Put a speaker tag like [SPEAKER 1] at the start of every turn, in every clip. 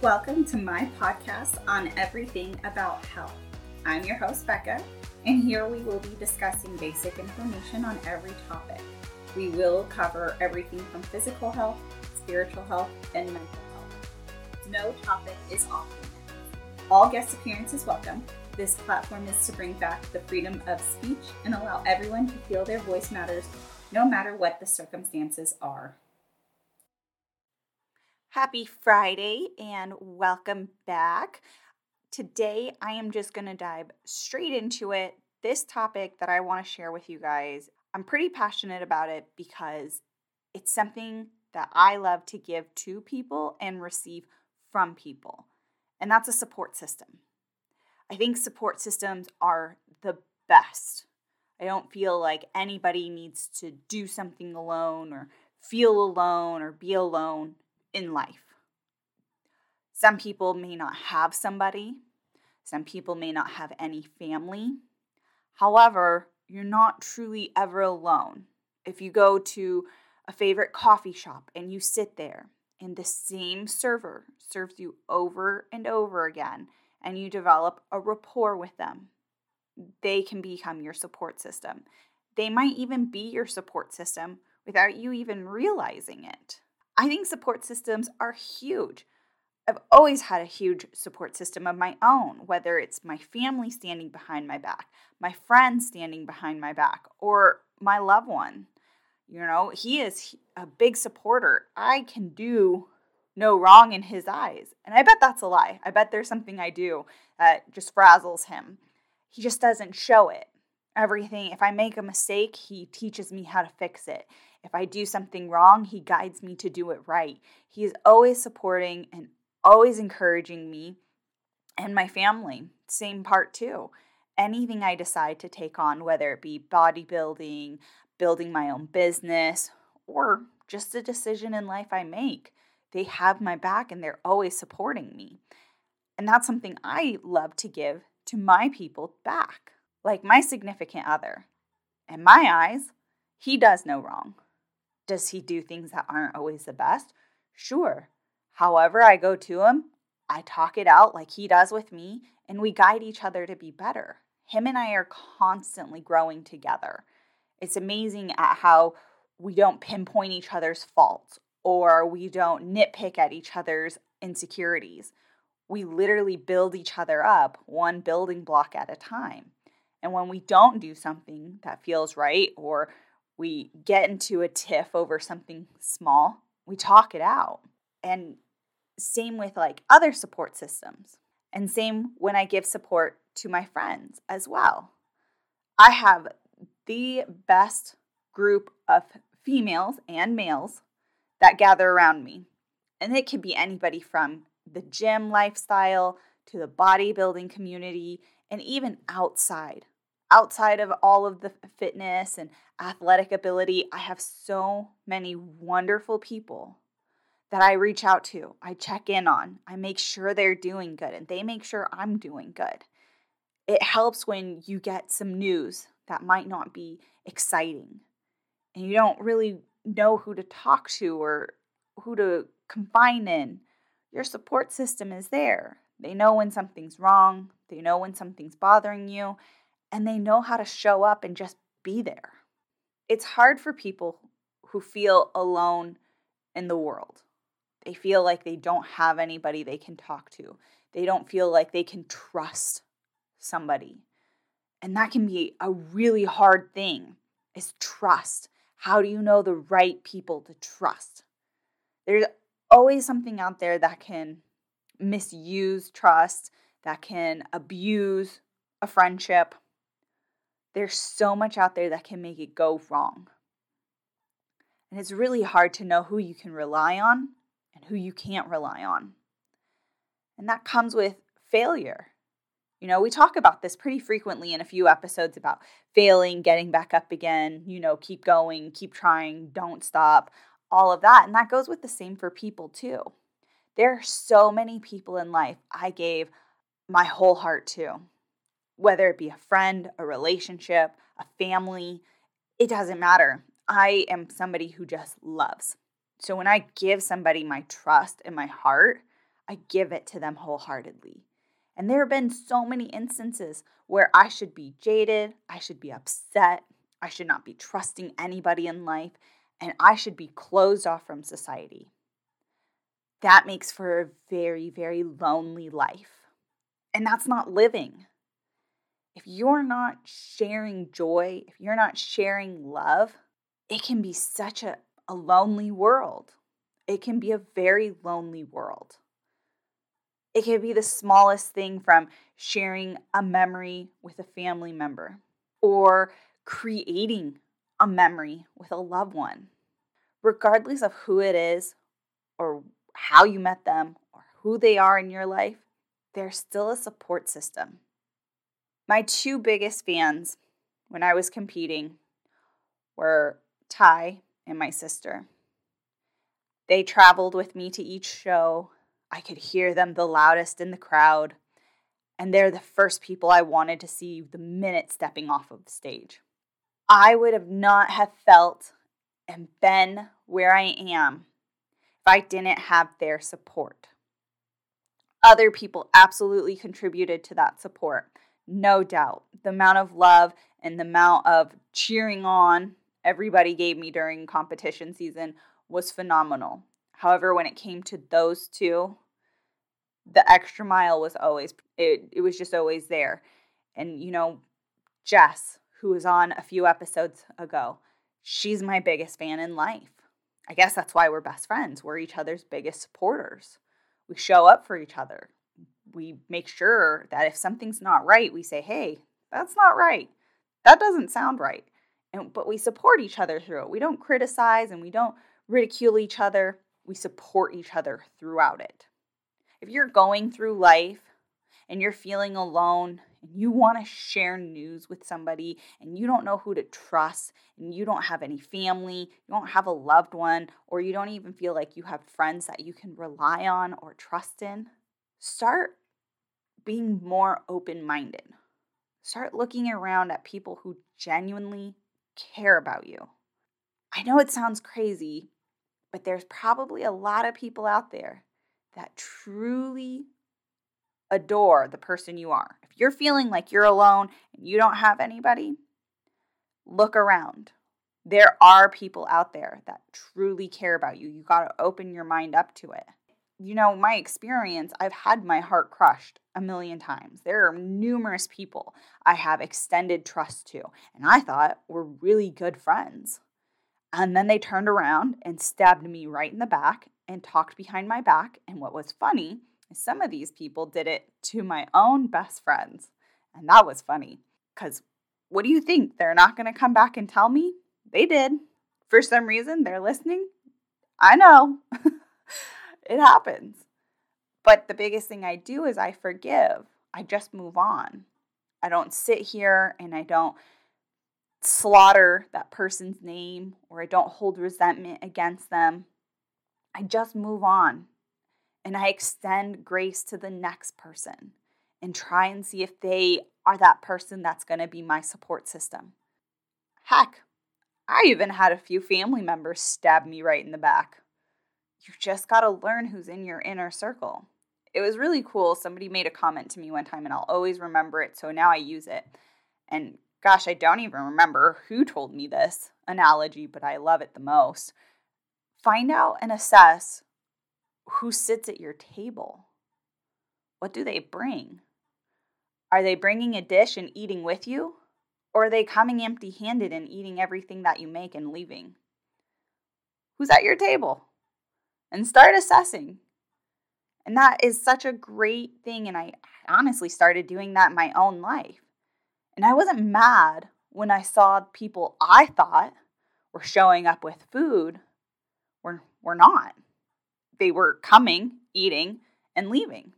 [SPEAKER 1] Welcome to my podcast on everything about health. I'm your host, Becca, and here we will be discussing basic information on every topic. We will cover everything from physical health, spiritual health, and mental health. No topic is off limits. All guest appearances welcome. This platform is to bring back the freedom of speech and allow everyone to feel their voice matters no matter what the circumstances are. Happy Friday and welcome back. Today, I am just going to dive straight into it. This topic that I want to share with you guys, I'm pretty passionate about it because it's something that I love to give to people and receive from people, and that's a support system. I think support systems are the best. I don't feel like anybody needs to do something alone or feel alone or be alone in life. Some people may not have somebody, some people may not have any family. However, you're not truly ever alone. If you go to a favorite coffee shop and you sit there and the same server serves you over and over again and you develop a rapport with them, they can become your support system. They might even be your support system without you even realizing it. I think support systems are huge. I've always had a huge support system of my own, whether it's my family standing behind my back, my friends standing behind my back, or my loved one. You know, he is a big supporter. I can do no wrong in his eyes. And I bet that's a lie. I bet there's something I do that just frazzles him. He just doesn't show it. Everything, if I make a mistake, he teaches me how to fix it. If I do something wrong, he guides me to do it right. He is always supporting and always encouraging me and my family. Same part too. Anything I decide to take on, whether it be bodybuilding, building my own business, or just a decision in life I make, they have my back and they're always supporting me. And that's something I love to give to my people back, like my significant other. In my eyes, he does no wrong. Does he do things that aren't always the best? Sure. However, I go to him, I talk it out like he does with me, and we guide each other to be better. Him and I are constantly growing together. It's amazing at how we don't pinpoint each other's faults or we don't nitpick at each other's insecurities. We literally build each other up one building block at a time. And when we don't do something that feels right or we get into a tiff over something small, we talk it out. And same with like other support systems. And same when I give support to my friends as well. I have the best group of females and males that gather around me. And it could be anybody from the gym lifestyle to the bodybuilding community and even outside outside of all of the fitness and athletic ability, I have so many wonderful people that I reach out to, I check in on, I make sure they're doing good, and they make sure I'm doing good. It helps when you get some news that might not be exciting and you don't really know who to talk to or who to confine in. Your support system is there. They know when something's wrong, they know when something's bothering you, and they know how to show up and just be there. It's hard for people who feel alone in the world. They feel like they don't have anybody they can talk to. They don't feel like they can trust somebody. And that can be a really hard thing is trust. How do you know the right people to trust? There's always something out there that can misuse trust, that can abuse a friendship, there's so much out there that can make it go wrong. And it's really hard to know who you can rely on and who you can't rely on. And that comes with failure. You know, we talk about this pretty frequently in a few episodes about failing, getting back up again, you know, keep going, keep trying, don't stop, all of that. And that goes with the same for people too. There are so many people in life I gave my whole heart to whether it be a friend, a relationship, a family, it doesn't matter. I am somebody who just loves. So when I give somebody my trust and my heart, I give it to them wholeheartedly. And there have been so many instances where I should be jaded, I should be upset, I should not be trusting anybody in life, and I should be closed off from society. That makes for a very, very lonely life. And that's not living. If you're not sharing joy, if you're not sharing love, it can be such a, a lonely world. It can be a very lonely world. It can be the smallest thing from sharing a memory with a family member or creating a memory with a loved one. Regardless of who it is or how you met them or who they are in your life, they're still a support system. My two biggest fans when I was competing were Ty and my sister. They traveled with me to each show. I could hear them the loudest in the crowd, and they're the first people I wanted to see the minute stepping off of stage. I would have not have felt and been where I am if I didn't have their support. Other people absolutely contributed to that support, no doubt. The amount of love and the amount of cheering on everybody gave me during competition season was phenomenal. However, when it came to those two, the extra mile was always it, it was just always there. And you know, Jess, who was on a few episodes ago, she's my biggest fan in life. I guess that's why we're best friends. We're each other's biggest supporters. We show up for each other. We make sure that if something's not right, we say, "Hey, that's not right. That doesn't sound right." And but we support each other through it. We don't criticize and we don't ridicule each other. We support each other throughout it. If you're going through life and you're feeling alone and you want to share news with somebody and you don't know who to trust and you don't have any family, you don't have a loved one, or you don't even feel like you have friends that you can rely on or trust in, start being more open minded. Start looking around at people who genuinely care about you. I know it sounds crazy, but there's probably a lot of people out there that truly adore the person you are. If you're feeling like you're alone and you don't have anybody, look around. There are people out there that truly care about you. You got to open your mind up to it. You know, my experience, I've had my heart crushed a million times. There are numerous people I have extended trust to, and I thought we were really good friends. And then they turned around and stabbed me right in the back and talked behind my back. And what was funny is some of these people did it to my own best friends. And that was funny because what do you think? They're not going to come back and tell me? They did. For some reason, they're listening. I know. it happens. But the biggest thing I do is I forgive. I just move on. I don't sit here and I don't slaughter that person's name or I don't hold resentment against them. I just move on and I extend grace to the next person and try and see if they are that person that's going to be my support system. Heck, I even had a few family members stab me right in the back. You just got to learn who's in your inner circle. It was really cool. Somebody made a comment to me one time, and I'll always remember it. So now I use it. And gosh, I don't even remember who told me this analogy, but I love it the most. Find out and assess who sits at your table. What do they bring? Are they bringing a dish and eating with you? Or are they coming empty handed and eating everything that you make and leaving? Who's at your table? And start assessing. And that is such a great thing. And I honestly started doing that in my own life. And I wasn't mad when I saw people I thought were showing up with food were, were not. They were coming, eating, and leaving.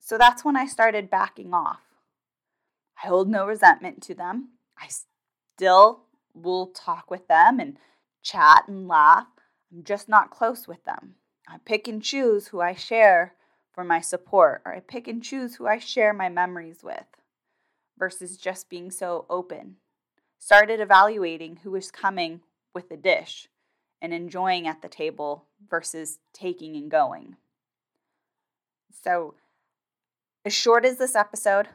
[SPEAKER 1] So that's when I started backing off. I hold no resentment to them. I still will talk with them and chat and laugh. I'm just not close with them. I pick and choose who I share for my support, or I pick and choose who I share my memories with versus just being so open. Started evaluating who is coming with the dish and enjoying at the table versus taking and going. So, as short as this episode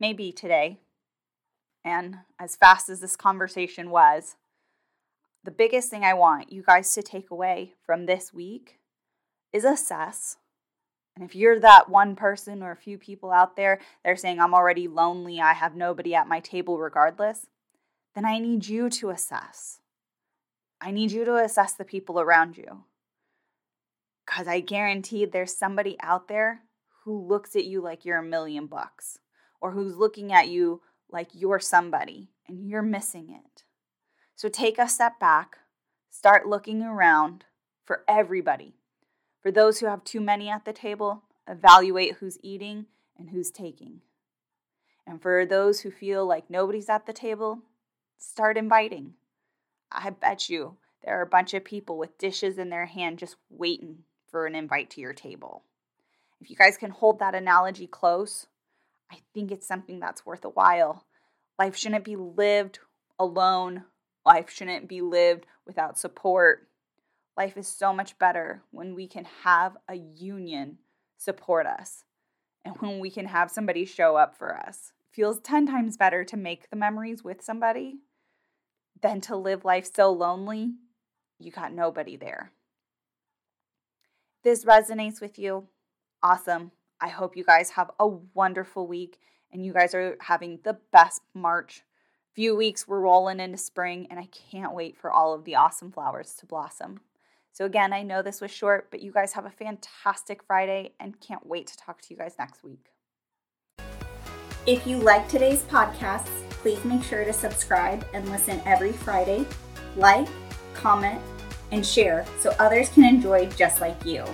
[SPEAKER 1] may be today, and as fast as this conversation was, the biggest thing I want you guys to take away from this week is assess. And if you're that one person or a few people out there, they're saying, I'm already lonely, I have nobody at my table regardless, then I need you to assess. I need you to assess the people around you. Because I guarantee there's somebody out there who looks at you like you're a million bucks, or who's looking at you like you're somebody and you're missing it. So take a step back, start looking around for everybody. For those who have too many at the table, evaluate who's eating and who's taking. And for those who feel like nobody's at the table, start inviting. I bet you there are a bunch of people with dishes in their hand just waiting for an invite to your table. If you guys can hold that analogy close, I think it's something that's worth a while. Life shouldn't be lived alone Life shouldn't be lived without support. Life is so much better when we can have a union support us and when we can have somebody show up for us. It feels 10 times better to make the memories with somebody than to live life so lonely you got nobody there. This resonates with you, awesome. I hope you guys have a wonderful week and you guys are having the best March few weeks we're rolling into spring and I can't wait for all of the awesome flowers to blossom. So again, I know this was short, but you guys have a fantastic Friday and can't wait to talk to you guys next week.
[SPEAKER 2] If you like today's podcast, please make sure to subscribe and listen every Friday. Like, comment, and share so others can enjoy just like you.